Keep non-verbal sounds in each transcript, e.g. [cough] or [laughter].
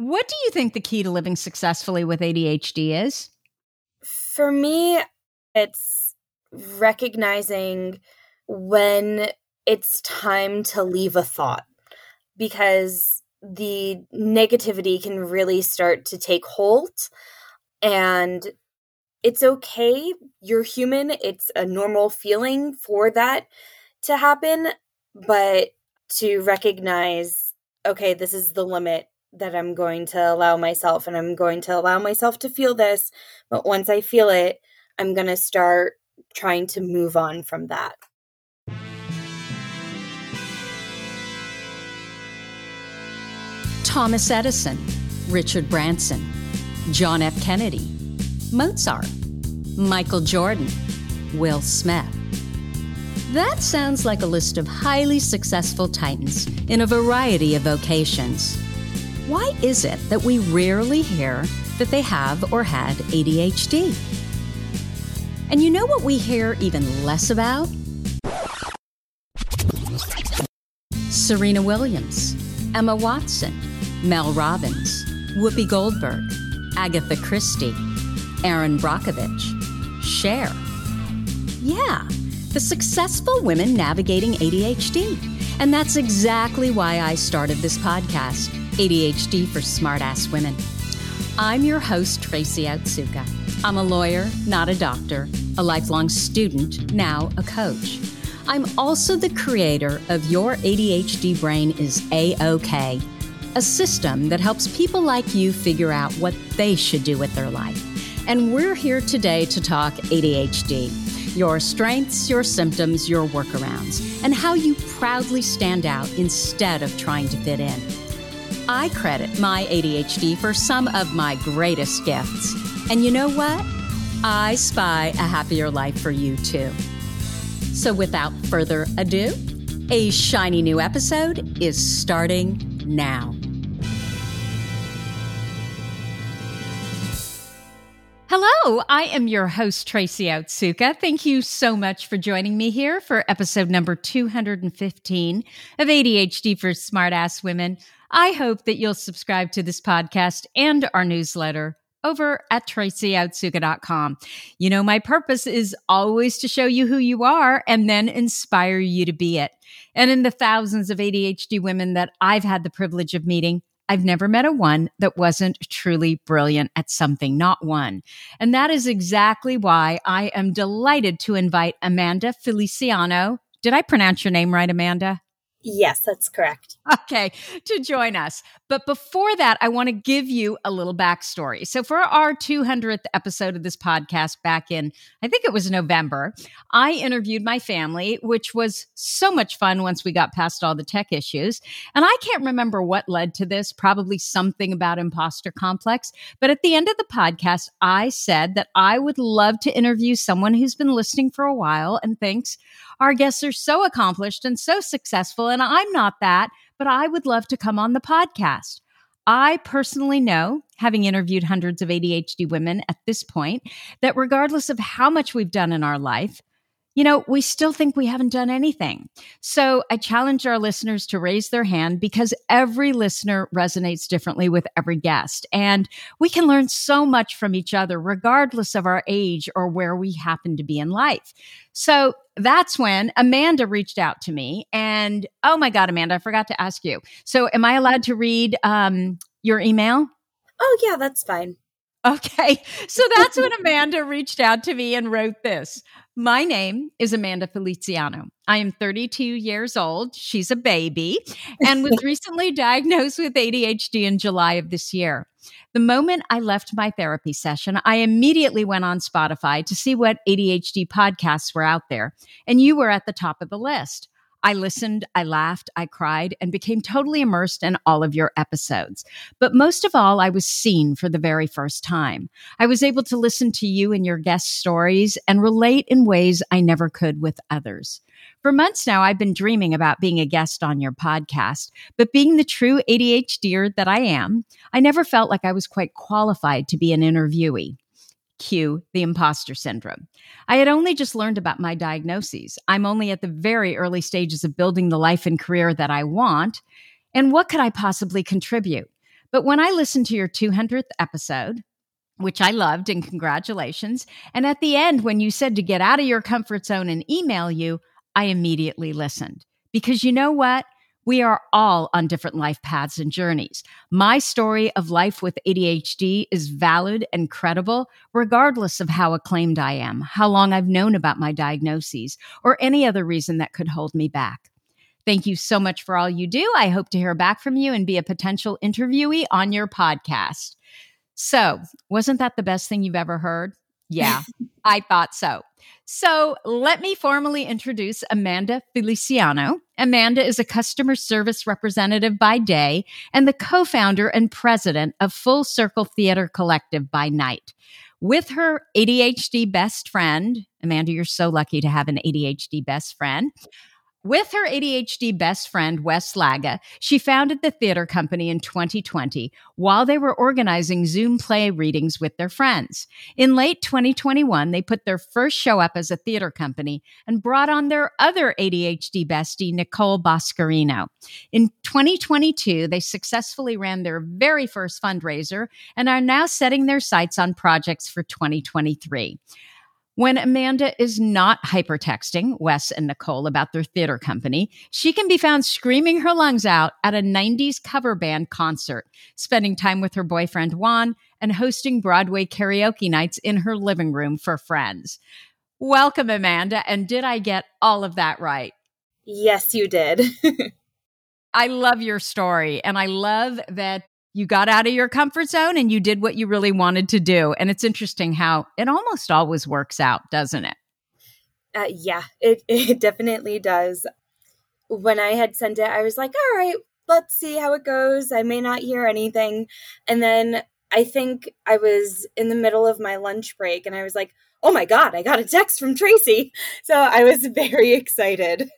What do you think the key to living successfully with ADHD is? For me, it's recognizing when it's time to leave a thought because the negativity can really start to take hold and it's okay. You're human. It's a normal feeling for that to happen but to recognize okay this is the limit that I'm going to allow myself and I'm going to allow myself to feel this but once I feel it I'm going to start trying to move on from that Thomas Edison, Richard Branson, John F. Kennedy, Mozart, Michael Jordan, Will Smith. That sounds like a list of highly successful titans in a variety of vocations. Why is it that we rarely hear that they have or had ADHD? And you know what we hear even less about? Serena Williams, Emma Watson, Mel Robbins, Whoopi Goldberg, Agatha Christie, Erin Brockovich, Cher. Yeah, the successful women navigating ADHD. And that's exactly why I started this podcast, ADHD for Smartass Women. I'm your host, Tracy Otsuka. I'm a lawyer, not a doctor, a lifelong student, now a coach. I'm also the creator of Your ADHD Brain is A OK a system that helps people like you figure out what they should do with their life. And we're here today to talk ADHD your strengths, your symptoms, your workarounds, and how you proudly stand out instead of trying to fit in. I credit my ADHD for some of my greatest gifts. And you know what? I spy a happier life for you too. So without further ado, a shiny new episode is starting now. Hello, I am your host, Tracy Otsuka. Thank you so much for joining me here for episode number 215 of ADHD for Smartass Women. I hope that you'll subscribe to this podcast and our newsletter over at tracyotsuka.com. You know, my purpose is always to show you who you are and then inspire you to be it. And in the thousands of ADHD women that I've had the privilege of meeting, I've never met a one that wasn't truly brilliant at something, not one. And that is exactly why I am delighted to invite Amanda Feliciano. Did I pronounce your name right, Amanda? Yes, that's correct. Okay, to join us. But before that, I want to give you a little backstory. So, for our 200th episode of this podcast back in, I think it was November, I interviewed my family, which was so much fun once we got past all the tech issues. And I can't remember what led to this, probably something about imposter complex. But at the end of the podcast, I said that I would love to interview someone who's been listening for a while and thinks, our guests are so accomplished and so successful, and I'm not that, but I would love to come on the podcast. I personally know, having interviewed hundreds of ADHD women at this point, that regardless of how much we've done in our life, you know, we still think we haven't done anything. So I challenge our listeners to raise their hand because every listener resonates differently with every guest. And we can learn so much from each other, regardless of our age or where we happen to be in life. So that's when Amanda reached out to me. And oh my God, Amanda, I forgot to ask you. So am I allowed to read um, your email? Oh, yeah, that's fine. Okay. So that's when Amanda reached out to me and wrote this. My name is Amanda Feliciano. I am 32 years old. She's a baby and was [laughs] recently diagnosed with ADHD in July of this year. The moment I left my therapy session, I immediately went on Spotify to see what ADHD podcasts were out there, and you were at the top of the list. I listened, I laughed, I cried, and became totally immersed in all of your episodes. But most of all, I was seen for the very first time. I was able to listen to you and your guest stories and relate in ways I never could with others. For months now, I've been dreaming about being a guest on your podcast, but being the true ADHDer that I am, I never felt like I was quite qualified to be an interviewee. Cue the imposter syndrome. I had only just learned about my diagnoses. I'm only at the very early stages of building the life and career that I want. And what could I possibly contribute? But when I listened to your 200th episode, which I loved, and congratulations. And at the end, when you said to get out of your comfort zone and email you, I immediately listened. Because you know what? We are all on different life paths and journeys. My story of life with ADHD is valid and credible, regardless of how acclaimed I am, how long I've known about my diagnoses, or any other reason that could hold me back. Thank you so much for all you do. I hope to hear back from you and be a potential interviewee on your podcast. So, wasn't that the best thing you've ever heard? Yeah, I thought so. So, let me formally introduce Amanda Feliciano. Amanda is a customer service representative by day and the co founder and president of Full Circle Theater Collective by night. With her ADHD best friend, Amanda, you're so lucky to have an ADHD best friend. With her ADHD best friend, Wes Laga, she founded the theater company in 2020 while they were organizing Zoom play readings with their friends. In late 2021, they put their first show up as a theater company and brought on their other ADHD bestie, Nicole Boscarino. In 2022, they successfully ran their very first fundraiser and are now setting their sights on projects for 2023. When Amanda is not hypertexting Wes and Nicole about their theater company, she can be found screaming her lungs out at a 90s cover band concert, spending time with her boyfriend Juan, and hosting Broadway karaoke nights in her living room for friends. Welcome, Amanda. And did I get all of that right? Yes, you did. [laughs] I love your story. And I love that you got out of your comfort zone and you did what you really wanted to do. And it's interesting how it almost always works out, doesn't it? Uh, yeah, it, [laughs] it definitely does. When I had sent it, I was like, all right, let's see how it goes. I may not hear anything. And then I think I was in the middle of my lunch break and I was like, oh my God, I got a text from Tracy. [laughs] So I was [laughs] very excited.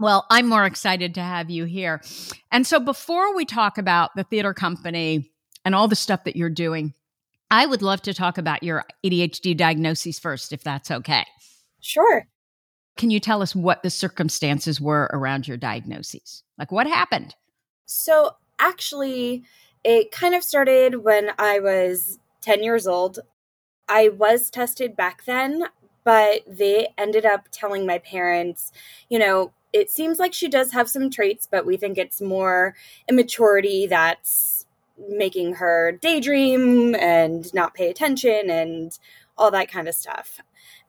Well, I'm more excited to have you here. And so before we talk about the theater company and all the stuff that you're doing, I would love to talk about your ADHD diagnosis first, if that's okay. Sure. Can you tell us what the circumstances were around your diagnosis? Like what happened? So, actually, it kind of started when I was 10 years old. I was tested back then, but they ended up telling my parents, you know, it seems like she does have some traits, but we think it's more immaturity that's making her daydream and not pay attention and all that kind of stuff.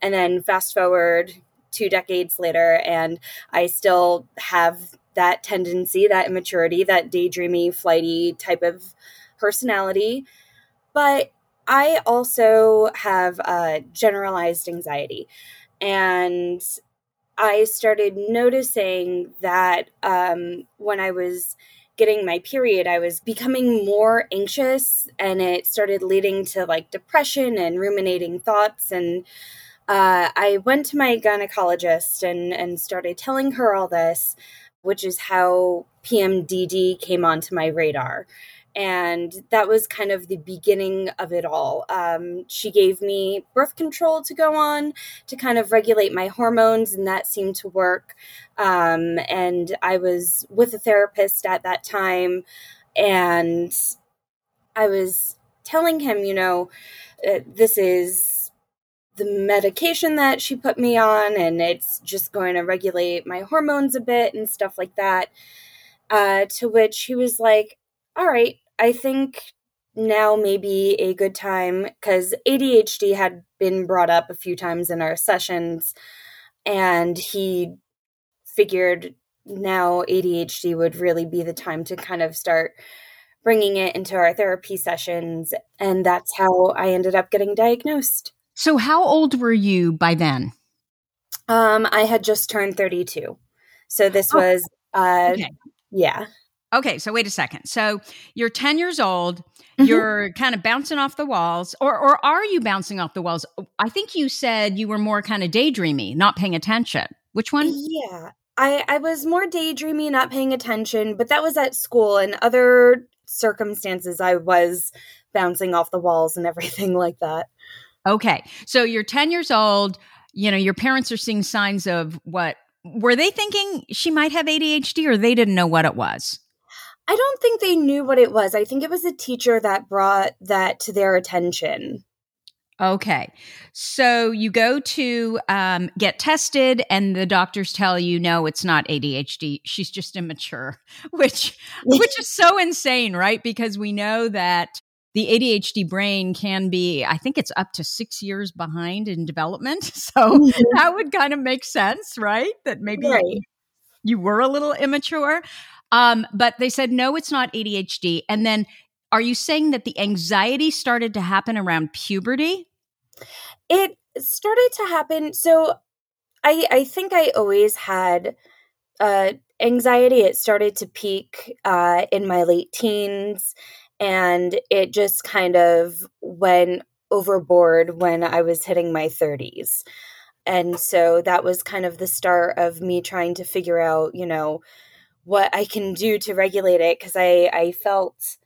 And then fast forward two decades later, and I still have that tendency, that immaturity, that daydreamy, flighty type of personality. But I also have uh, generalized anxiety. And I started noticing that um, when I was getting my period, I was becoming more anxious, and it started leading to like depression and ruminating thoughts. And uh, I went to my gynecologist and and started telling her all this, which is how PMDD came onto my radar and that was kind of the beginning of it all. Um, she gave me birth control to go on to kind of regulate my hormones, and that seemed to work. Um, and I was with a therapist at that time, and I was telling him, you know, uh, this is the medication that she put me on, and it's just going to regulate my hormones a bit and stuff like that. Uh, to which he was like, all right, I think now may be a good time because ADHD had been brought up a few times in our sessions, and he figured now ADHD would really be the time to kind of start bringing it into our therapy sessions. And that's how I ended up getting diagnosed. So, how old were you by then? Um, I had just turned 32. So, this oh, was, uh, okay. yeah. Okay, so wait a second. So you're 10 years old, mm-hmm. you're kind of bouncing off the walls, or or are you bouncing off the walls? I think you said you were more kind of daydreamy, not paying attention. Which one? Yeah. I, I was more daydreamy, not paying attention, but that was at school and other circumstances I was bouncing off the walls and everything [laughs] like that. Okay. So you're 10 years old, you know, your parents are seeing signs of what were they thinking she might have ADHD or they didn't know what it was? I don't think they knew what it was. I think it was a teacher that brought that to their attention. Okay. So you go to um, get tested, and the doctors tell you, no, it's not ADHD. She's just immature, [laughs] which [laughs] which is so insane, right? Because we know that the ADHD brain can be, I think it's up to six years behind in development. [laughs] So mm-hmm. that would kind of make sense, right? That maybe right. you were a little immature. Um, but they said, no, it's not ADHD. And then are you saying that the anxiety started to happen around puberty? It started to happen. So I, I think I always had uh, anxiety. It started to peak uh, in my late teens and it just kind of went overboard when I was hitting my 30s. And so that was kind of the start of me trying to figure out, you know, what I can do to regulate it because I I felt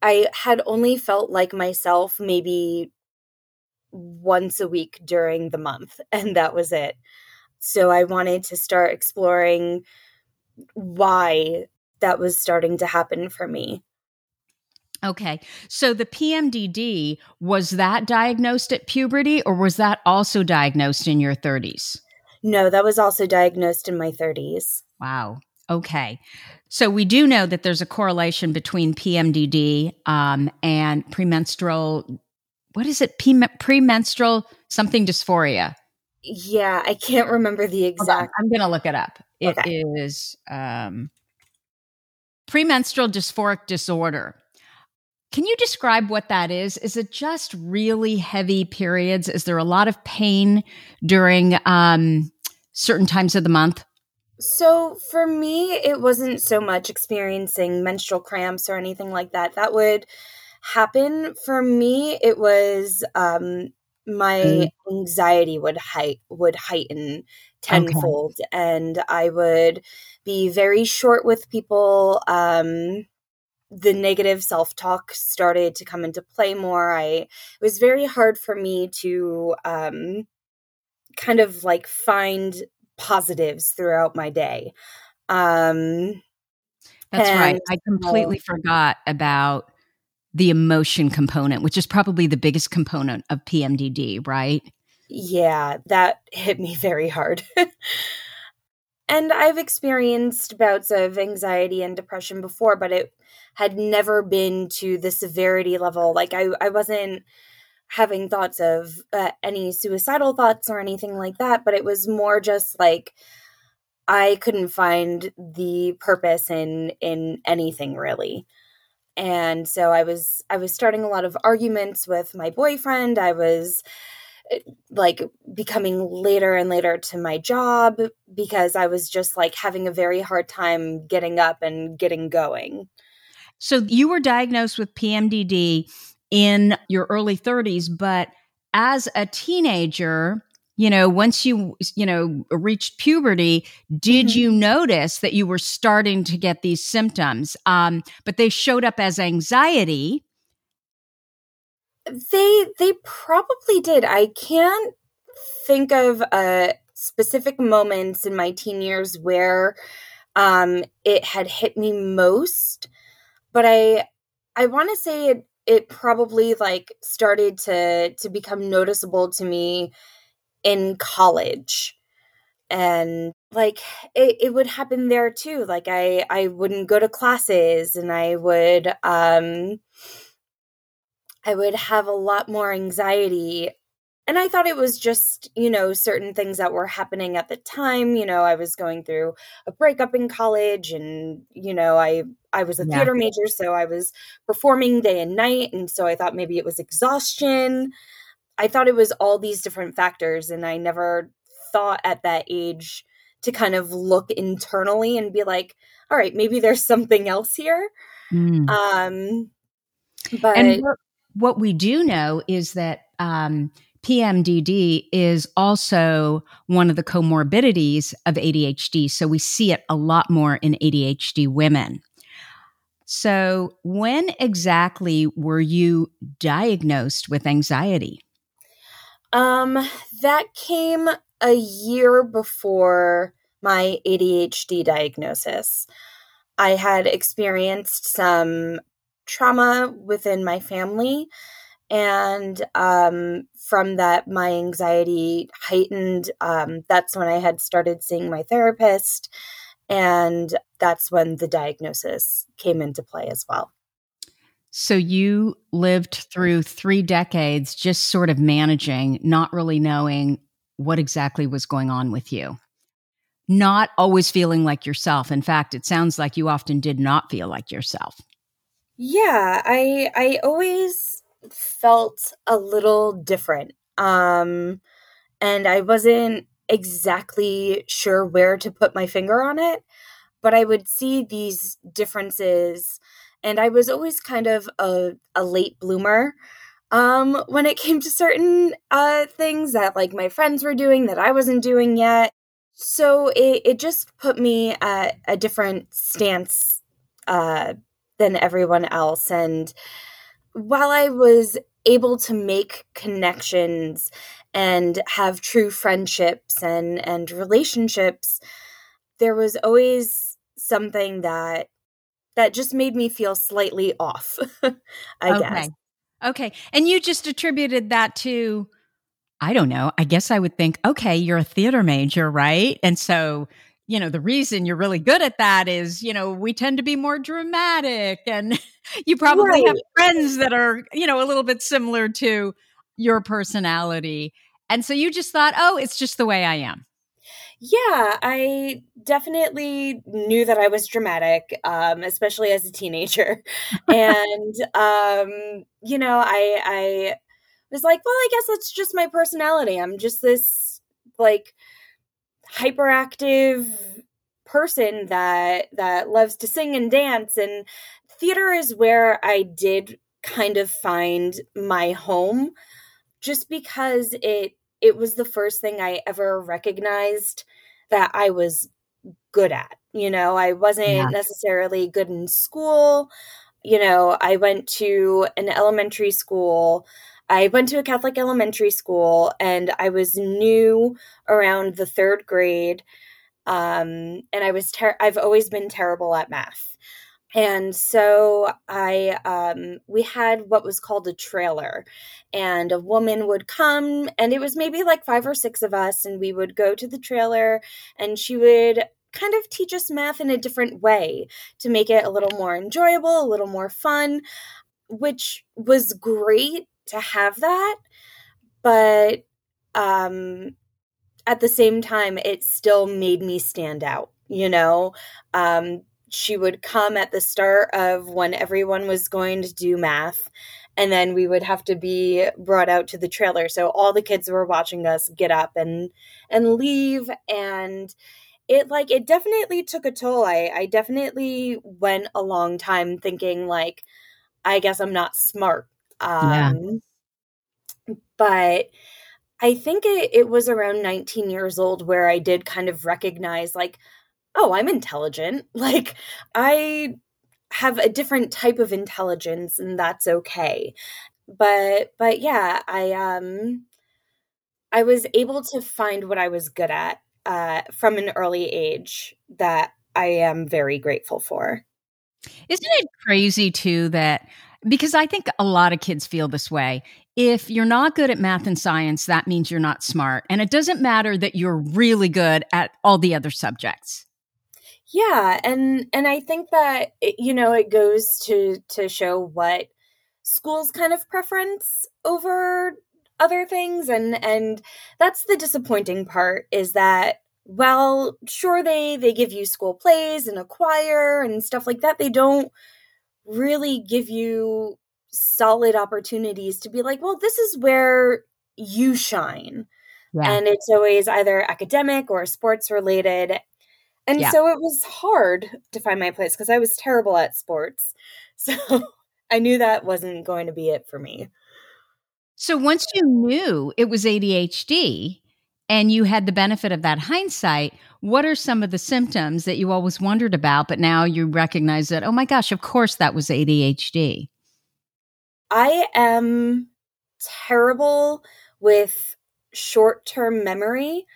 I had only felt like myself maybe once a week during the month [laughs] and that was it. So I wanted to start exploring why that was starting to happen for me. Okay. So the PMDD, was that diagnosed at puberty or was that also diagnosed in your 30s? No, that was also diagnosed in my 30s. Wow. Okay. So we do know that there's a correlation between PMDD um, and premenstrual, what is it? premenstrual something dysphoria. Yeah, I can't remember the exact. I'm going to look it up. It okay. is um, premenstrual dysphoric disorder. Can you describe what that is? Is it just really heavy periods? Is there a lot of pain during um, certain times of the month? So for me, it wasn't so much experiencing menstrual cramps or anything like that. That would happen. For me, it was um, my mm. anxiety would height would heighten tenfold, okay. and I would be very short with people. Um, the negative self talk started to come into play more. I it was very hard for me to um, kind of like find positives throughout my day. Um, That's and, right. I completely uh, forgot about the emotion component, which is probably the biggest component of PMDD, right? Yeah, that hit me very hard. [laughs] and I've experienced bouts of anxiety and depression before, but it had never been to the severity level. Like I, I wasn't having thoughts of uh, any suicidal thoughts or anything like that, but it was more just like I couldn't find the purpose in in anything really. And so I was I was starting a lot of arguments with my boyfriend. I was uh, like becoming later and later to my job because I was just like having a very hard time getting up and getting going. So you were diagnosed with PMDD in your early 30s, but as a teenager, you know, once you, you know, reached puberty, did mm-hmm. you notice that you were starting to get these symptoms? Um, but they showed up as anxiety. They they probably did. I can't think of a specific moments in my teen years where um, it had hit me most but I I want to say it it probably like started to to become noticeable to me in college. And like it, it would happen there too. Like i i wouldn't go to classes and i would um i would have a lot more anxiety. And I thought it was just, you know, certain things that were happening at the time. You know, I was going through a breakup in college and, you know, I I was a yeah. theater major, so I was performing day and night. And so I thought maybe it was exhaustion. I thought it was all these different factors. And I never thought at that age to kind of look internally and be like, all right, maybe there's something else here. Mm. Um, but and what, what we do know is that um, PMDD is also one of the comorbidities of ADHD. So we see it a lot more in ADHD women. So, when exactly were you diagnosed with anxiety? Um, that came a year before my ADHD diagnosis. I had experienced some trauma within my family. And um, from that, my anxiety heightened. Um, that's when I had started seeing my therapist. And that's when the diagnosis came into play as well. So you lived through three decades just sort of managing, not really knowing what exactly was going on with you. Not always feeling like yourself. In fact, it sounds like you often did not feel like yourself. Yeah, I I always felt a little different. Um and I wasn't exactly sure where to put my finger on it, but I would see these differences and I was always kind of a, a late bloomer um, when it came to certain uh, things that like my friends were doing that I wasn't doing yet. So it, it just put me at a different stance uh, than everyone else. And while I was able to make connections and have true friendships and, and relationships, there was always something that that just made me feel slightly off, [laughs] I okay. guess. Okay. And you just attributed that to, I don't know, I guess I would think, okay, you're a theater major, right? And so, you know, the reason you're really good at that is, you know, we tend to be more dramatic and [laughs] you probably right. have friends that are, you know, a little bit similar to your personality. And so you just thought, oh, it's just the way I am. Yeah, I definitely knew that I was dramatic, um, especially as a teenager. [laughs] and um, you know, I I was like, well, I guess that's just my personality. I'm just this like hyperactive person that that loves to sing and dance and theater is where I did kind of find my home just because it it was the first thing I ever recognized that I was good at. You know, I wasn't yeah. necessarily good in school. You know, I went to an elementary school. I went to a Catholic elementary school and I was new around the third grade. Um, and I was, ter- I've always been terrible at math. And so I, um, we had what was called a trailer, and a woman would come, and it was maybe like five or six of us, and we would go to the trailer, and she would kind of teach us math in a different way to make it a little more enjoyable, a little more fun, which was great to have that. But um, at the same time, it still made me stand out, you know? Um, she would come at the start of when everyone was going to do math and then we would have to be brought out to the trailer. So all the kids were watching us get up and and leave and it like it definitely took a toll. I i definitely went a long time thinking like i guess i'm not smart. Um yeah. but i think it, it was around 19 years old where i did kind of recognize like oh, I'm intelligent. [laughs] Like, I have a different type of intelligence and that's okay. But but yeah, I um I was able to find what I was good at uh from an early age that I am very grateful for. Isn't it crazy too that because I think a lot of kids feel this way. If you're not good at math and science, that means you're not smart. And it doesn't matter that you're really good at all the other subjects. Yeah, and and I think that it, you know it goes to to show what schools kind of preference over other things and and that's the disappointing part is that well sure they they give you school plays and a choir and stuff like that they don't really give you solid opportunities to be like well this is where you shine yeah. and it's always either academic or sports related and yeah. so it was hard to find my place because I was terrible at sports. [laughs] So I knew that wasn't going to be it for me. So once you knew it was ADHD and you had the benefit of that hindsight, what are some of the symptoms that you always wondered about, but now you recognize that, oh my gosh, of course that was ADHD? I am terrible with short term memory.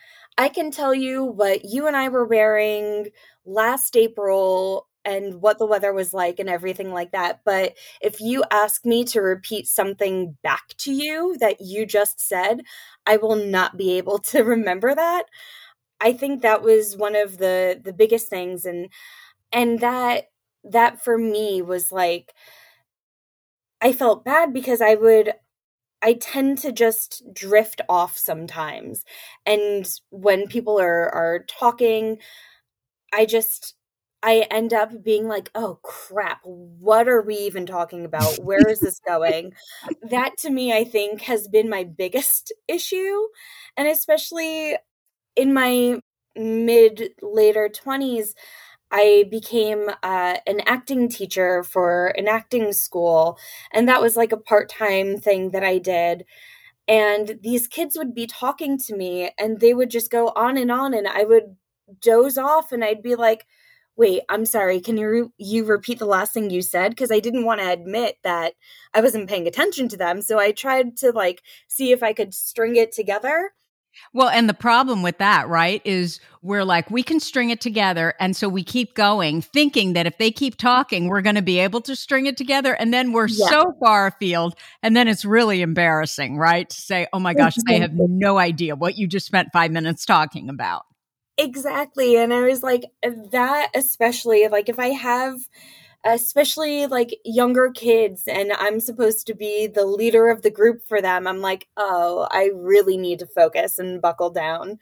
I can tell you what you and I were wearing last April and what the weather was like and everything like that. But if you ask me to repeat something back to you that you just said, I will not be able to [laughs] remember that. I think that was one of the the biggest things and and that that for me was like I felt bad because I would I tend to just drift off sometimes. And when people are are talking, I just I end up being like, "Oh crap, what are we even talking about? Where is this going?" [laughs] that to me I think has been my biggest issue, and especially in my mid later 20s, I became uh, an acting teacher for an acting school, and that was like a part time thing that I did. And these kids would be talking to me, and they would just go on and on, and I would doze off, and I'd be like, "Wait, I'm sorry. Can you re- you repeat the last thing you said?" Because I didn't want to admit that I wasn't paying attention to them, so I tried to like see if I could string it together well, and the problem with that, right, is we're like, we can string it together. And so we keep going, thinking that if they keep talking, we're going to be able to string it together. And then we're yeah. so far afield. And then it's really embarrassing, right? To say, oh my gosh, I have no idea what you just spent five minutes talking about. Exactly. And I was like, that especially, like, if I have especially like younger kids and I'm supposed to be the leader of the group for them. I'm like, "Oh, I really need to focus and buckle down."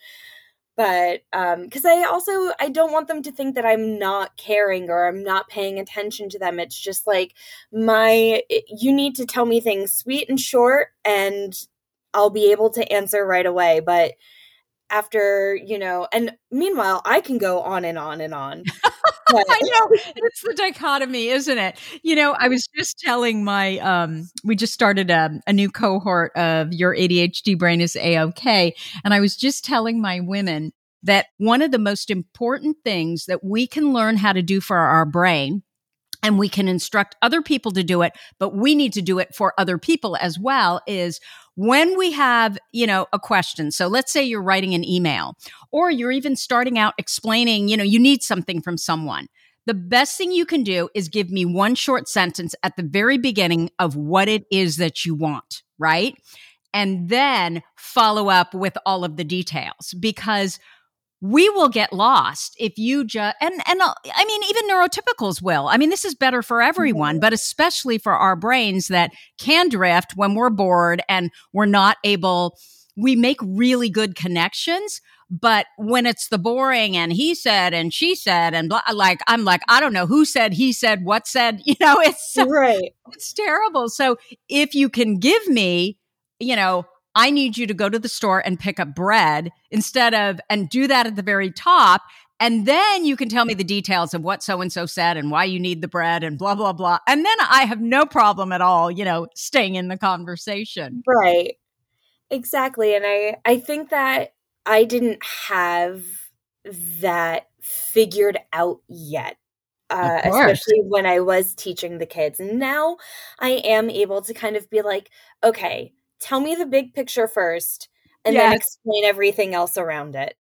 But um cuz I also I don't want them to think that I'm not caring or I'm not paying attention to them. It's just like my you need to tell me things sweet and short and I'll be able to answer right away, but after you know and meanwhile i can go on and on and on [laughs] I know it's the dichotomy, isn't it? You know, I was just telling my um we just started a, a new cohort of your ADHD brain is a-okay and I was just telling my women that one of the most important things that we can learn how to do for our brain and we can instruct other people to do it, but we need to do it for other people as well is when we have, you know, a question. So let's say you're writing an email or you're even starting out explaining, you know, you need something from someone. The best thing you can do is give me one short sentence at the very beginning of what it is that you want, right? And then follow up with all of the details because we will get lost if you just and and uh, i mean even neurotypicals will. I mean this is better for everyone mm-hmm. but especially for our brains that can drift when we're bored and we're not able we make really good connections but when it's the boring and he said and she said and blah, like i'm like i don't know who said he said what said [laughs] you know it's right. it's terrible. So if you can give me you know I need you to go to the store and pick up bread instead of, and do that at the very top. And then you can tell me the details of what so and so said and why you need the bread and blah, blah, blah. And then I have no problem at all, you know, staying in the conversation. Right. Exactly. And I, I think that I didn't have that figured out yet. Uh, especially when I was teaching the kids. And now I am able to kind of be like, okay, tell me the big picture first and yes. then explain everything else around it.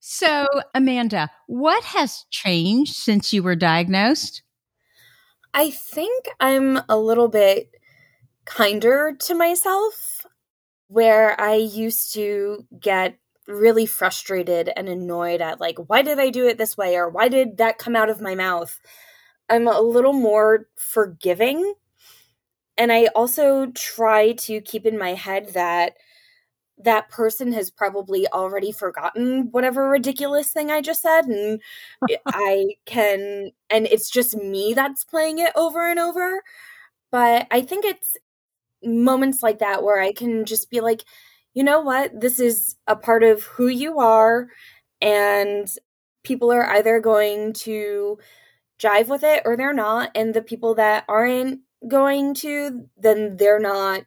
So, Amanda, what has changed since you were diagnosed? I think I'm a little bit kinder to myself, where I used to get really frustrated and annoyed at, like, why did I do it this way? Or why did that come out of my mouth? I'm a little more forgiving and I also try to keep in my head that that person has probably already forgotten whatever ridiculous thing I just said. And [laughs] I can, and it's just me that's playing it over and over. But I think it's moments like that where I can just be like, you know what? This is a part of who you are. And people are either going to jive with it or they're not. And the people that aren't going to, then they're not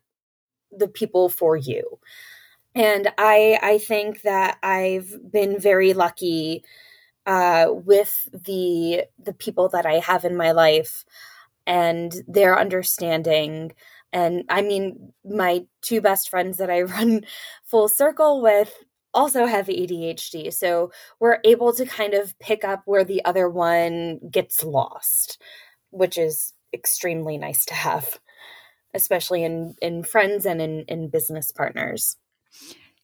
the people for you. And I I think that I've been very lucky uh, with the the people that I have in my life and their understanding. And I mean, my two best friends that I [laughs] run full circle with, also have ADHD. So we're able to kind of pick up where the other one gets lost, which is extremely nice to have, especially in, in friends and in, in business partners.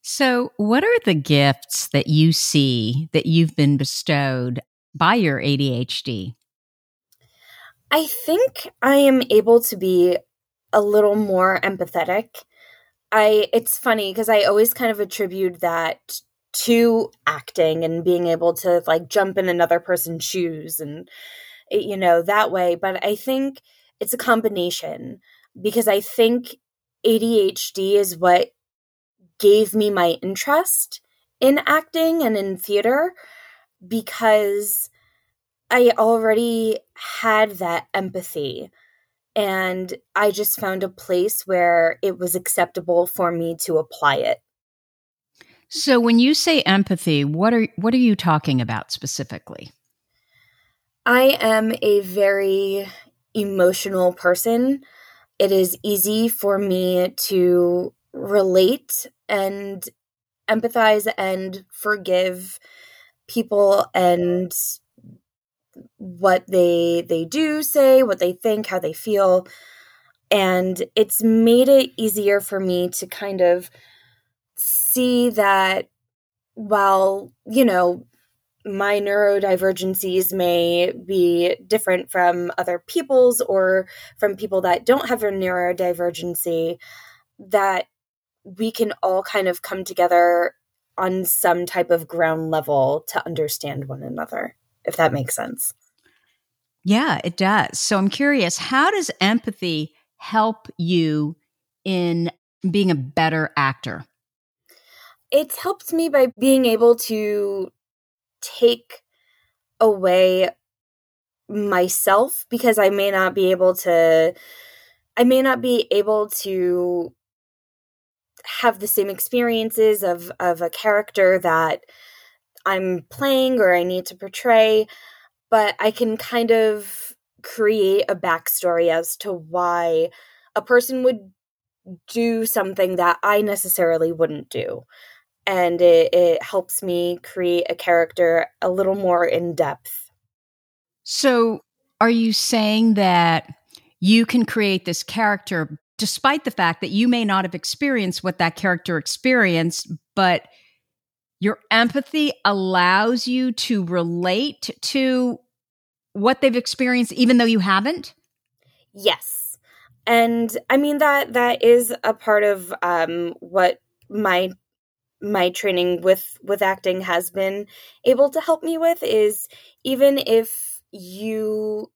So, what are the gifts that you see that you've been bestowed by your ADHD? I think I am able to be a little more empathetic I it's funny because I always kind of attribute that to acting and being able to like jump in another person's shoes and you know that way but I think it's a combination because I think ADHD is what gave me my interest in acting and in theater because I already had that empathy and I just found a place where it was acceptable for me to apply it. So when you say empathy, what are what are you talking about specifically? I am a very emotional person. It is easy for me to relate and empathize and forgive people and what they they do say, what they think, how they feel. And it's made it easier for me to kind of see that while, you know, my neurodivergencies may be different from other people's or from people that don't have a neurodivergency, that we can all kind of come together on some type of ground level to understand one another if that makes sense. Yeah, it does. So I'm curious, how does empathy help you in being a better actor? It's helped me by being able to take away myself because I may not be able to I may not be able to have the same experiences of of a character that I'm playing or I need to portray, but I can kind of create a backstory as to why a person would do something that I necessarily wouldn't do. And it, it helps me create a character a little more in depth. So, are you saying that you can create this character despite the fact that you may not have experienced what that character experienced, but your empathy allows you to relate to what they've experienced even though you haven't yes and i mean that that is a part of um what my my training with with acting has been able to help me with is even if you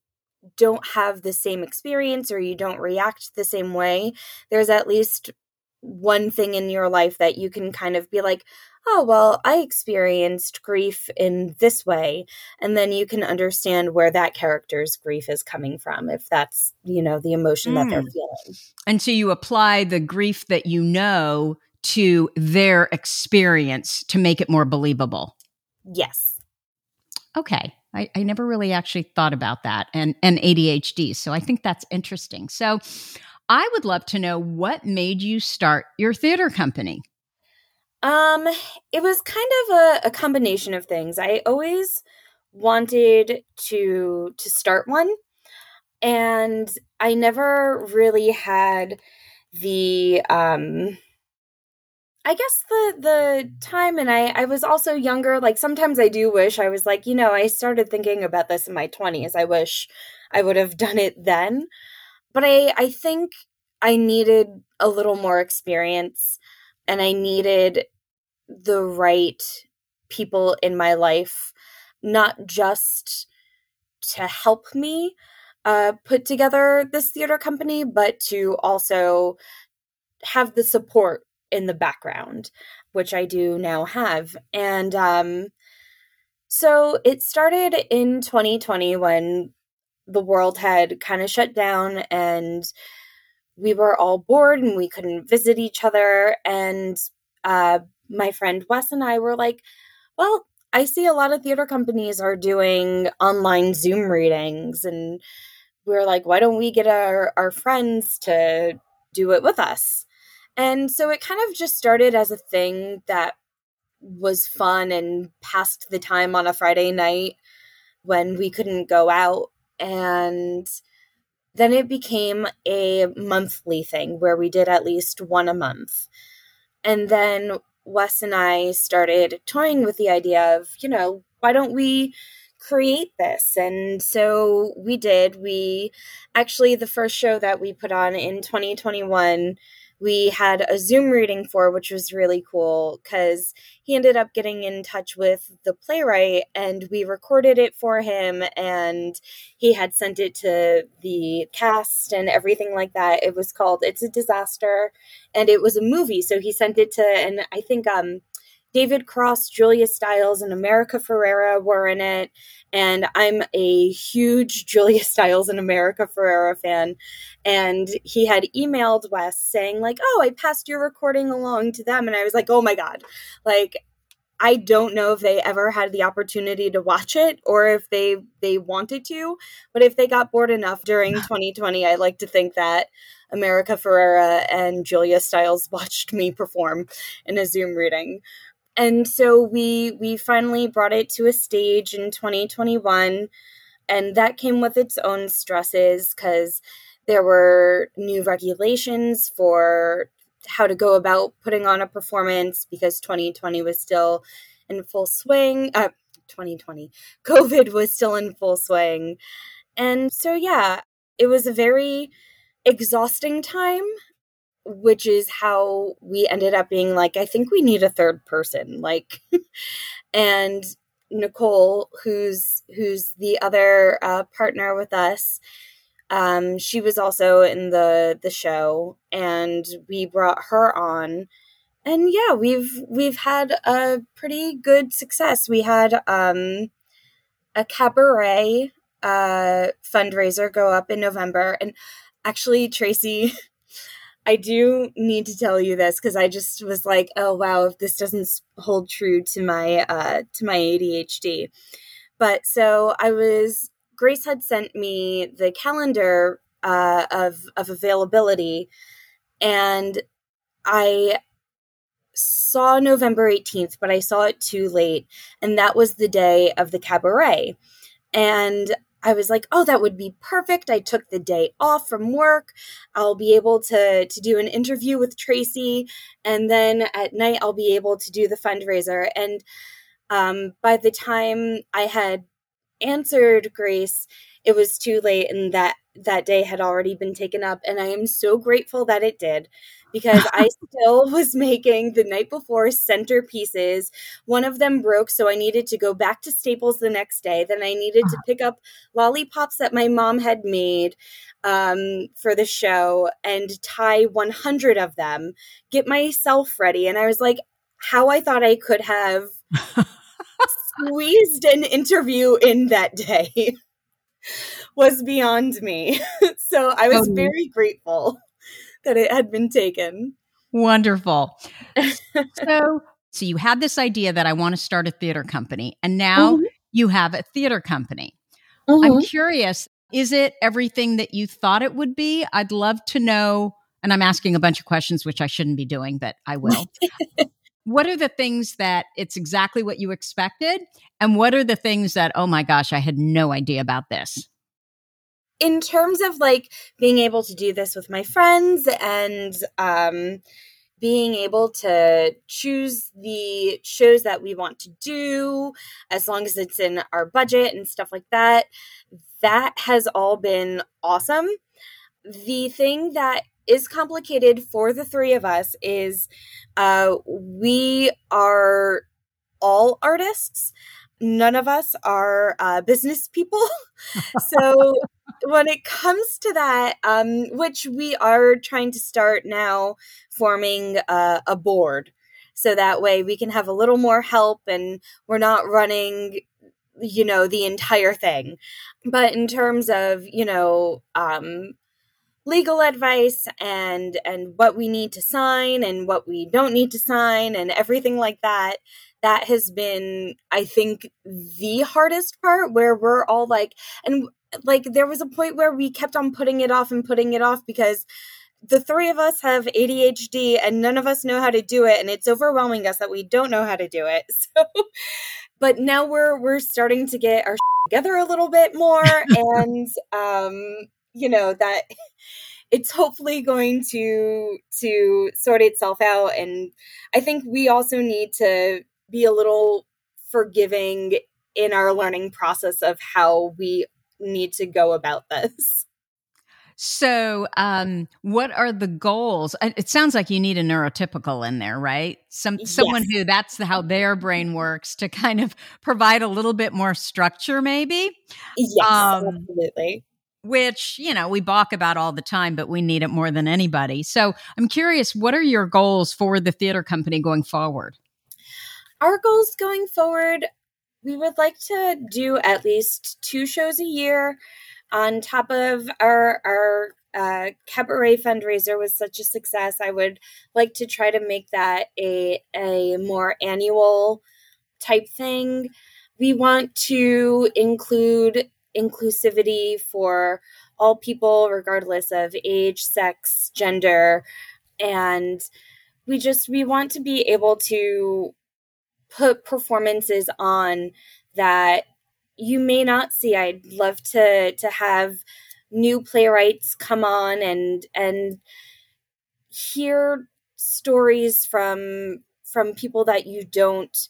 don't have the same experience or you don't react the same way there's at least one thing in your life that you can kind of be like oh, well, I experienced grief in this way. And then you can understand where that character's grief is coming from, if that's, you know, the emotion mm. that they're hmm. feeling. And so you apply the grief that you know to their experience to make it more believable. Yes. Okay. I, I never really actually thought about that and, and ADHD. So I think that's interesting. So I would love to know what made you start your theater company. Um, it was kind of a, a combination of things. I always wanted to to start one and I never really had the um I guess the the time and I I was also younger like sometimes I do wish I was like you know I started thinking about this in my 20s I wish I would have done it then. But I I think I needed a little more experience and I needed the right people in my life, not just to help me uh, put together this theater company, but to also have the support in the background, which I do now have. And um, so it started in 2020 when the world had kind of shut down and we were all bored and we couldn't visit each other. And uh, my friend Wes and I were like, well, I see a lot of theater companies are doing online Zoom readings. And we are like, why don't we get our, our friends to do it with us? And so it kind of just started as a thing that was fun and passed the time on a Friday night when we couldn't go out. And then it became a monthly thing where we did at least one a month. And then Wes and I started toying with the idea of, you know, why don't we create this? And so we did. We actually, the first show that we put on in 2021 we had a Zoom reading for, which was really cool because he ended up getting in touch with the playwright and we recorded it for him and he had sent it to the cast and everything like that. It was called It's a Disaster and it was a movie. So he sent it to, and I think, um, David Cross, Julia Stiles, and America Ferrera were in it. And I'm a huge [laughs] Julia Stiles and America Ferrera fan. And he had emailed Wes saying, like, oh, I passed your recording along to them. And I was like, oh my God. Like, I don't know if they ever had the opportunity to watch it or if they they wanted to, but if they got bored enough during [laughs] 2020, I like to think that America Ferrera and Julia Stiles [laughs] watched me perform in a Zoom reading and so we we finally brought it to a stage in 2021 and that came with its own stresses because there were new regulations for how to go about putting on a performance because 2020 was still in full swing uh, 2020 [laughs] covid was still in full swing. And so yeah it was a very exhausting time which is how we ended up being like i think we need a third person. Like [laughs] and nicole who's who's the other uh, partner with us um, she was also in the the show and we brought her on. And yeah we've we've had a pretty good success. We had um, a cabaret uh, fundraiser go up in november. And actually tracy [laughs] I do need to tell you this because I just was like, oh wow, if this doesn't hold true to my uh, to my ADHD. But so I was Grace had sent me the calendar uh, of of availability, and I saw November 18th, but I saw it too late, and that was the day of the cabaret. And I was like, oh, that would be perfect. I took the day off from work. I'll be able to to do an interview with Tracy, and then at night I'll be able to do the fundraiser. And um, by the time I had answered Grace, it was too late, and that that day had already been taken up. And I am so grateful that it did because I [laughs] still was making the night before centerpieces. One of them broke, so I needed to go back to Staples the next day. Then I needed to uh-huh. pick up lollipops that my mom had made um, for the show and tie 100 of them, get myself ready. And I was like, how I thought I could have [laughs] squeezed an interview in that day [laughs] was beyond me. [laughs] so I was oh. very grateful that it had been taken. Wonderful. [laughs] so, so you had this idea that I want to start a theater company, and now mm-hmm. you have a theater company. Mm-hmm. I'm curious, is it everything that you thought it would be? I'd love to know. And I'm asking a bunch of questions, which I shouldn't be doing, but I will. What are the things that it's exactly what you expected? And what are the things that, oh my gosh, I had no idea about this? in terms of like being able to do this with my friends and um, being able to choose the shows that we want to do as long as it's in our budget and stuff like that that has all been awesome the thing that is complicated for the three of us is uh, we are all artists none of us are uh, business people. [laughs] so when it comes to that, um, which we are trying to start now, forming uh, a board. So that way we can have a little more help and we're not running, you know, the entire thing. But in terms of, you know, um, legal advice and and what we need to sign and what we don't need to sign and everything like that that has been i think the hardest part where we're all like and like there was a point where we kept on putting it off and putting it off because the three of us have ADHD and none of us know how to do it and it's overwhelming us that we don't know how to do it. [laughs] So but now we're we're starting to get our [laughs] together a little bit more [laughs] and um you know that [laughs] it's hopefully going to to sort itself out and I think we also need to be a little forgiving in our learning process of how we need to go about this. [laughs] So, um, what are the goals? It sounds like you need a neurotypical in there, right? Some yes. someone who that's how their brain works to kind of provide a little bit more structure, maybe. Yes, um, absolutely. Which you know we balk about all the time, but we need it more than anybody. So, I'm curious, what are your goals for the theater company going forward? Our goals going forward, we would like to do at least two shows a year on top of our our uh, cabaret fundraiser was such a success, I would like to try to make that a a more annual type thing. We want to include inclusivity for all people, regardless of age, sex, gender, and we just we want to be able to put performances on that you may not see. I'd love to to have new playwrights come on and and hear stories from from people that you don't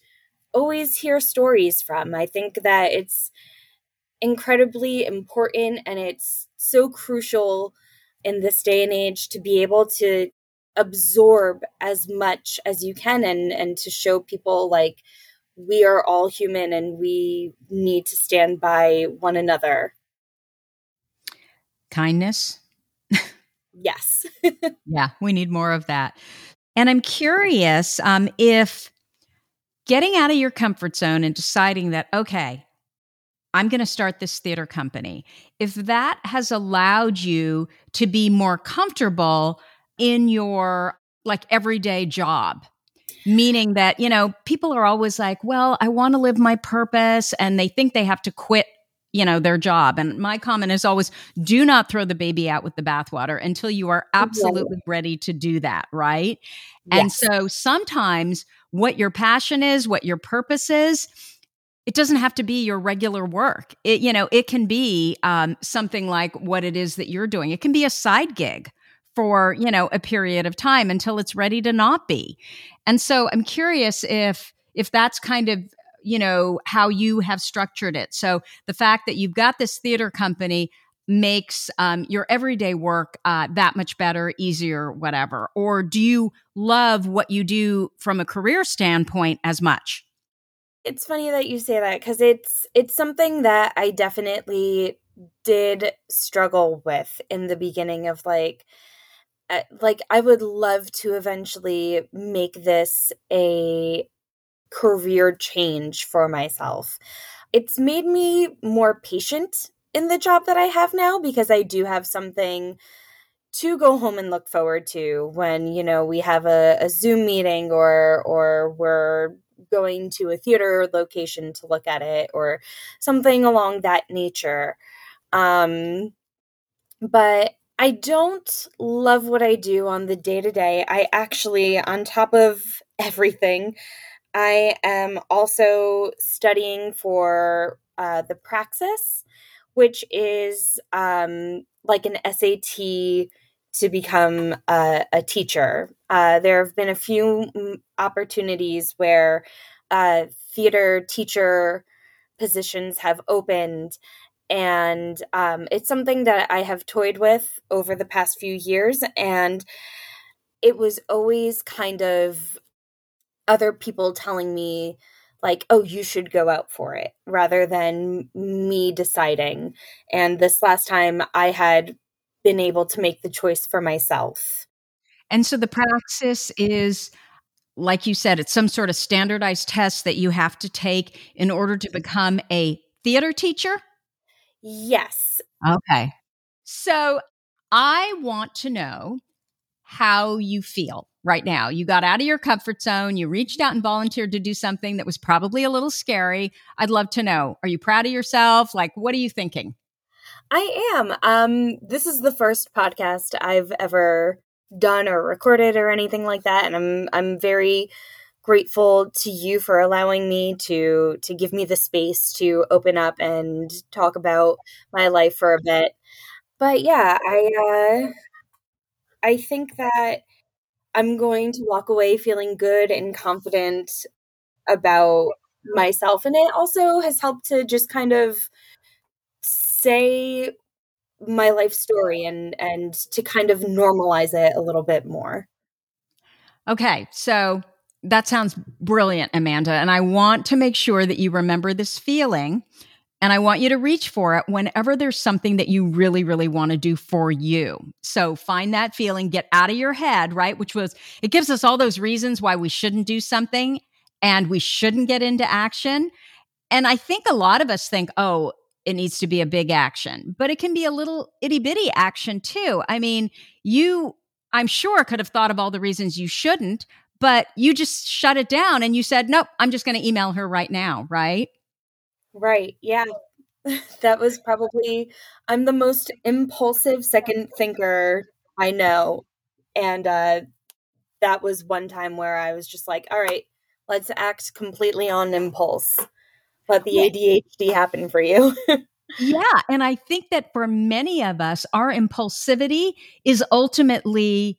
always hear stories from. I think that it's incredibly important and it's so crucial in this day and age to be able to absorb as much as you can and and to show people like we are all human and we need to stand by one another. Kindness. yes. [laughs] yeah, we need more of that. And I'm curious um, if getting out of your comfort zone and deciding that, okay, I'm going to start this theater company, if that has allowed you to be more comfortable in your like everyday job meaning that, you know, people are always like, well, I want to live my purpose and they think they have to quit you know their job. And my comment is always do not throw the baby out with the bathwater until you are absolutely ready to do that right? Yes. and so sometimes what your passion is what your purpose is it doesn't have to be your regular work. It you know it can be um, something like what it is that you're doing. It can be a side gig for you know a period of time until it's ready to not be. And so i'm curious if if that's kind of you know how you have structured it. So the fact that you've got this theater company makes um, your everyday work uh, that much better easier whatever. Or do you love what you do from a career standpoint as much it's funny that you say that because it's it's something that i definitely did struggle with in the beginning of like uh, like I would love to eventually make this a career change for myself. It's made me more patient in the job that I have now because I do have something to go home and look forward to when you know we have a, a Zoom meeting or or we're going to a theater location to look at it or something along that nature. Um, but I don't love what I do on the day to day. I actually, on top of [laughs] everything, I am also studying for uh, the Praxis, which is um, like an SAT to become a, a teacher. Uh, there have been a few opportunities where uh, theater teacher positions have opened and um, it's something that I have toyed with over the past few years, and it was always kind of other people telling me like oh you should go out for it rather than me deciding. And this last time i had been able to make the choice for myself and so the praxis is like you said it's some sort of standardized test that you have to take in order to become a theater teacher Yes. Okay. So I want to know how you feel right now. You got out of your comfort zone, you reached out and volunteered to do something that was probably a little scary. I'd love to know. Are you proud of yourself? Like, what are you thinking? I am. Um, this is the first podcast I've ever done or recorded or anything like that, and I'm I'm very grateful to you for allowing me to to give me the space to open up and talk about my life for a bit. But yeah, I uh, I think that I'm going to walk away feeling good and confident about myself, and it also has helped to just kind of say my life story and and to kind of normalize it a little bit more. Okay, so that sounds brilliant, Amanda. And I want to make sure that you remember this feeling. And I want you to reach for it whenever there's something that you really, really want to do for you. So find that feeling, get out of your head, right? Which was, it gives us all those reasons why we shouldn't do something and we shouldn't get into action. And I think a lot of us think, oh, it needs to be a big action, but it can be a little itty bitty action too. I mean, you, I'm sure, could have thought of all the reasons you shouldn't, but you just shut it down and you said, nope, I'm just going to email her right now, right? Right. Yeah. [laughs] that was probably, I'm the most impulsive second thinker I know. And uh, that was one time where I was just like, all right, let's act completely on impulse. Let the ADHD happen for you. [laughs] yeah. And I think that for many of us, our impulsivity is ultimately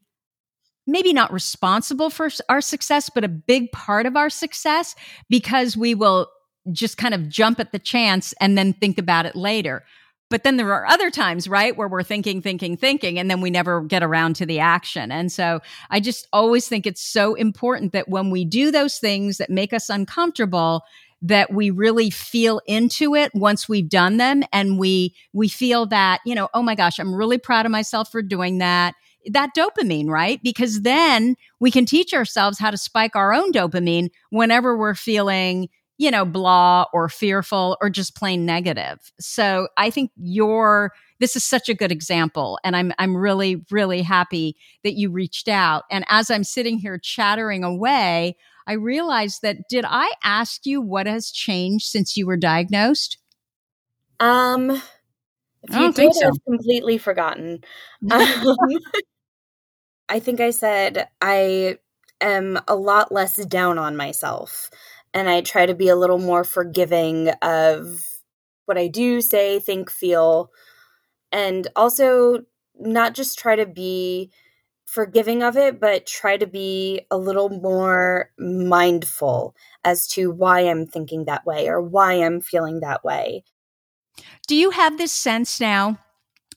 maybe not responsible for our success, but a big part of our success because we will just kind of jump at the chance and then think about it later. But then there are other times, right, where we're thinking, thinking, thinking, and then we never get around to the action. And so I just always think it's so important that when we do those things that make us uncomfortable, that we really feel into it once we've done them and we we feel that you know oh my gosh i'm really proud of myself for doing that that dopamine, right? Because then we can teach ourselves how to spike our own dopamine whenever we're feeling, you know, blah or fearful or just plain negative. So I think your this is such a good example and I'm I'm really really happy that you reached out. And as I'm sitting here chattering away, I realized that did I ask you what has changed since you were diagnosed? Um if you did, so. I've completely forgotten. [laughs] Um, [laughs] I think I said I am a lot less down on myself and I try to be a little more forgiving of what I do, say, think, feel, and also not just try to be forgiving of it, but try to be a little more mindful as to why I'm thinking that way or why I'm feeling that way. Do you have this sense now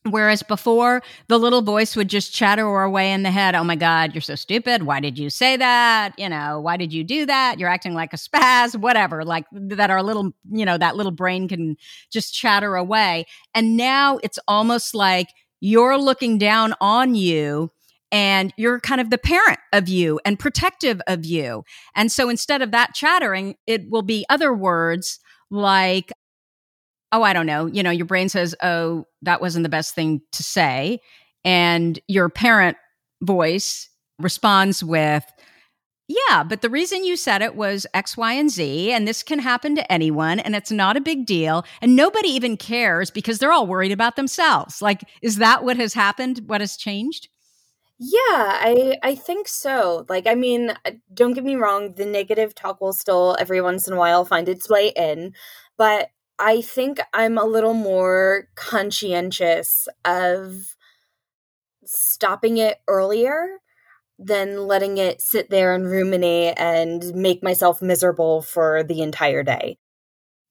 Whereas before, the little voice would just chatter away in the head, Oh my God, you're so stupid. Why did you say that? You know, why did you do that? You're acting like a spaz, whatever, like that our little, you know, that little brain can just chatter away. And now it's almost like you're looking down on you and you're kind of the parent of you and protective of you. And so instead of that chattering, it will be other words like, oh, I don't know, you know, your brain says, oh, that wasn't the best thing to say. And your parent voice responds with, yeah, but the reason you said it was X, Y, and Z, and this can happen to anyone, and it's not a big deal, and nobody even cares because they're all worried about themselves. Like, is that what has happened? What has changed? Yeah, I I think so. Like, I mean, uh, don't get me wrong, the negative talk will still every once in a while find its way in, but I think I'm a little more conscientious of stopping it earlier than letting it sit there and ruminate and make myself miserable for the entire day.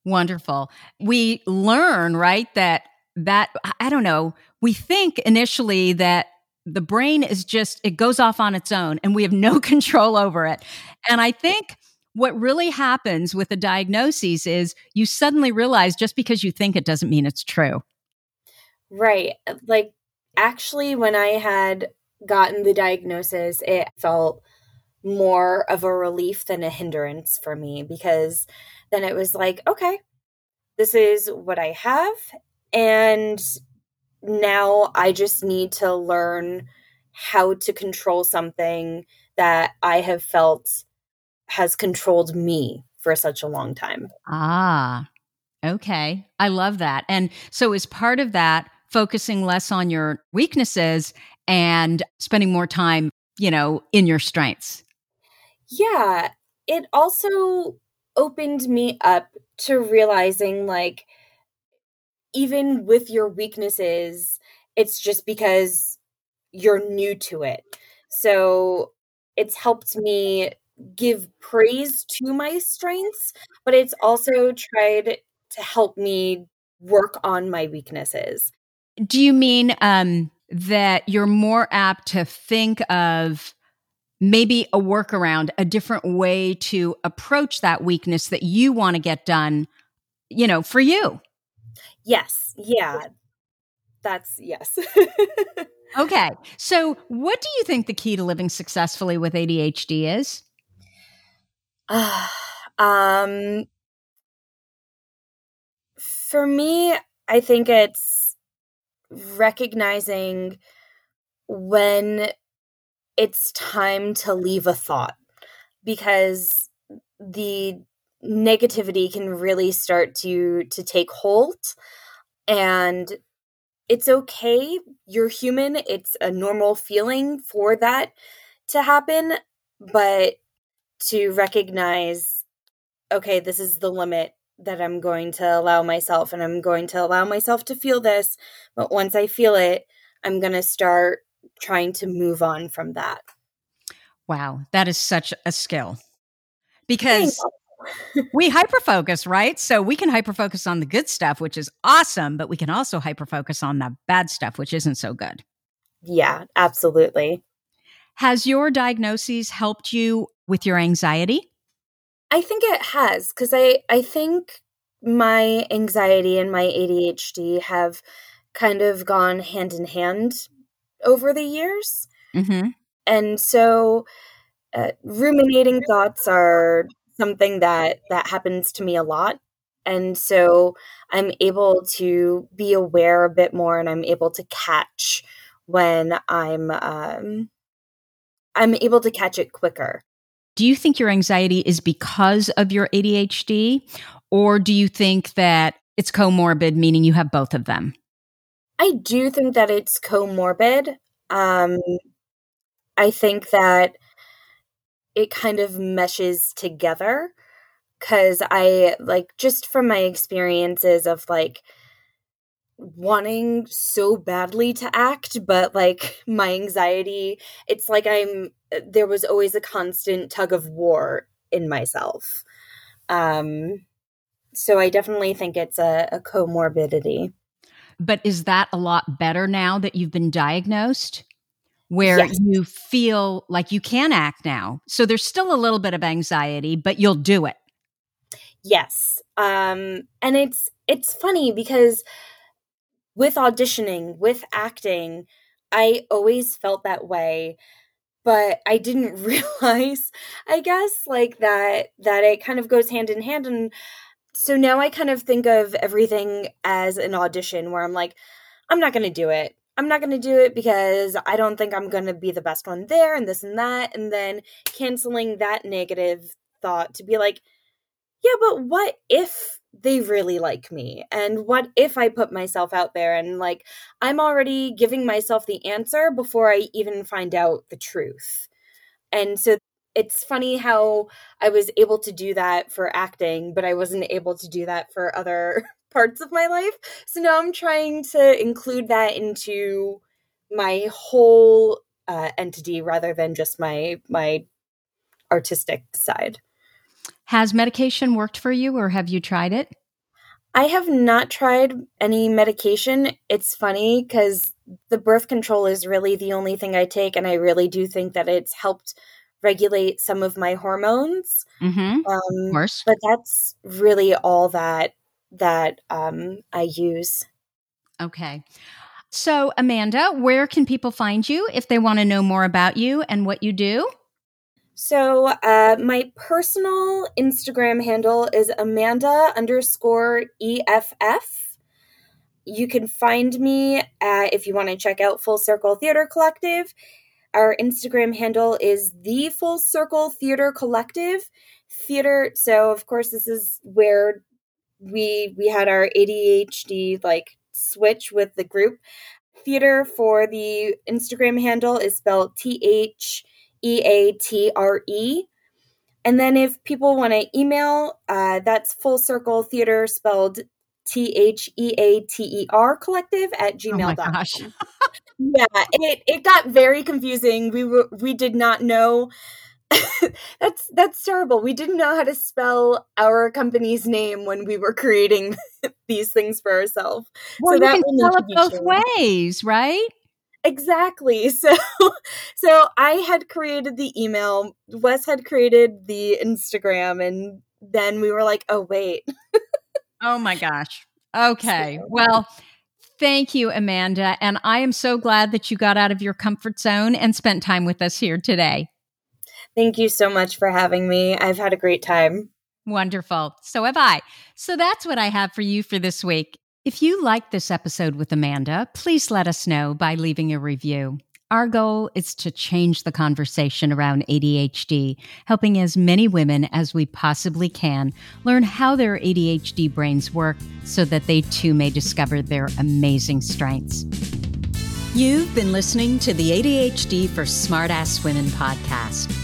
Wonderful. We learn, right, that that I don't know, we think initially that the brain is just it goes off on its own and we have no [laughs] control over it. And I think what really happens with the diagnoses is you suddenly realize just because you think it doesn't mean it's true. Right. Like, actually, when I had gotten the diagnosis, it felt more of a relief than a hindrance for me because then it was like, okay, this is what I have. And now I just need to learn how to control something that I have felt has controlled me for such a long time. Ah, okay. I love that. And so, as part of that, focusing less on your weaknesses and spending more time, you know, in your strengths. Yeah. It also opened me up to realizing like even with your weaknesses, it's just because you're new to it. So it's helped me give praise to my strengths, but it's also tried to help me work on my weaknesses. Do you mean um, that you're more apt to think of maybe a workaround, a different way to approach that weakness that you want to get done, you know, for you? Yes. Yeah. That's yes. [laughs] okay. So, what do you think the key to living successfully with ADHD is? Uh, [sighs] um for me, I think it's recognizing when it's time to leave a thought because the negativity can really start to to take hold. And it's okay. You're human. It's a normal feeling for that to happen. But to recognize okay this is the limit that I'm going to allow myself and I'm going to allow myself to feel this. But once I feel it I'm going to start trying to move on from that. Wow. That is such a skill. Because we hyperfocus, right? So we can hyperfocus on the good stuff, which is awesome, but we can also hyperfocus on the bad stuff, which isn't so good. Yeah, absolutely. Has your diagnosis helped you with your anxiety? I think it has because I I think my anxiety and my ADHD have kind of gone hand in hand over the years, mm-hmm. and so uh, ruminating thoughts are something that that happens to me a lot. And so i'm able to be aware a bit more and i'm able to catch when i'm um i'm able to catch it quicker. Do you think your anxiety is because of your adhd or do you think that it's comorbid meaning you have both of them? I do think that it's comorbid. Um i think that it kind of meshes together because I like just from my experiences of like wanting so badly to act, but like my anxiety, it's like I'm there was always a constant tug of war in myself. Um, so I definitely think it's a, a comorbidity. But is that a lot better now that you've been diagnosed? Where yes. you feel like you can act now. So there's still a little bit of anxiety, but you'll do it. Yes. Um and it's it's funny because with auditioning, with acting, I always felt that way, but I didn't [laughs] realize I guess like that that it kind of goes hand in hand and so now I kind of think of everything as an audition where I'm like I'm not going to do it. I'm not going to do it because I don't think I'm going to be the best one there and this and that. And then canceling that negative thought to be like, yeah, but what if they really like me? And what if I put myself out there and like I'm already giving myself the answer before I even find out the truth? And so it's funny how I was able to do that for acting, but I wasn't able to do that for other parts of my life. So now I'm trying to include that into my whole uh, entity rather than just my my artistic side. Has medication worked for you or have you tried it? I have not tried any medication. It's funny because the birth control is really the only thing I take, and I really do think that it's helped regulate some of my hormones. Mm-hmm. Um, of course. But that's really all that that um, I use. Okay. So, Amanda, where can people find you if they want to know more about you and what you do? So, uh, my personal Instagram handle is Amanda underscore EFF. You can find me at, if you want to check out Full Circle Theater Collective. Our Instagram handle is the Full Circle Theater Collective. Theater, so of course, this is where we we had our ADHD like switch with the group. Theatre for the Instagram handle is spelled T H E A T R E. And then if people want to email, uh, that's full circle theater spelled T H E A T E R collective at gmail.com. Oh yeah, it, it got very confusing. We were we did not know [laughs] that's that's terrible. We didn't know how to spell our company's name when we were creating [laughs] these things for ourselves. Well, so that can spell it both ways, right? Exactly. [laughs] So so I had created the email, Wes had created the Instagram, and then we were like, oh wait. oh my gosh. Okay. So. Well, thank you, Amanda. And I am so glad that you got out of your comfort zone and spent time with us here today. Thank you so much for having me. I've had a great time. Wonderful. So have I. So that's what I have for you for this week. If you like this episode with Amanda, please let us know by leaving a review. Our goal is to change the conversation around ADHD, helping as many women as we possibly can learn how their ADHD brains work so that they too may discover their amazing strengths. You've been listening to the ADHD for Smartass Women podcast.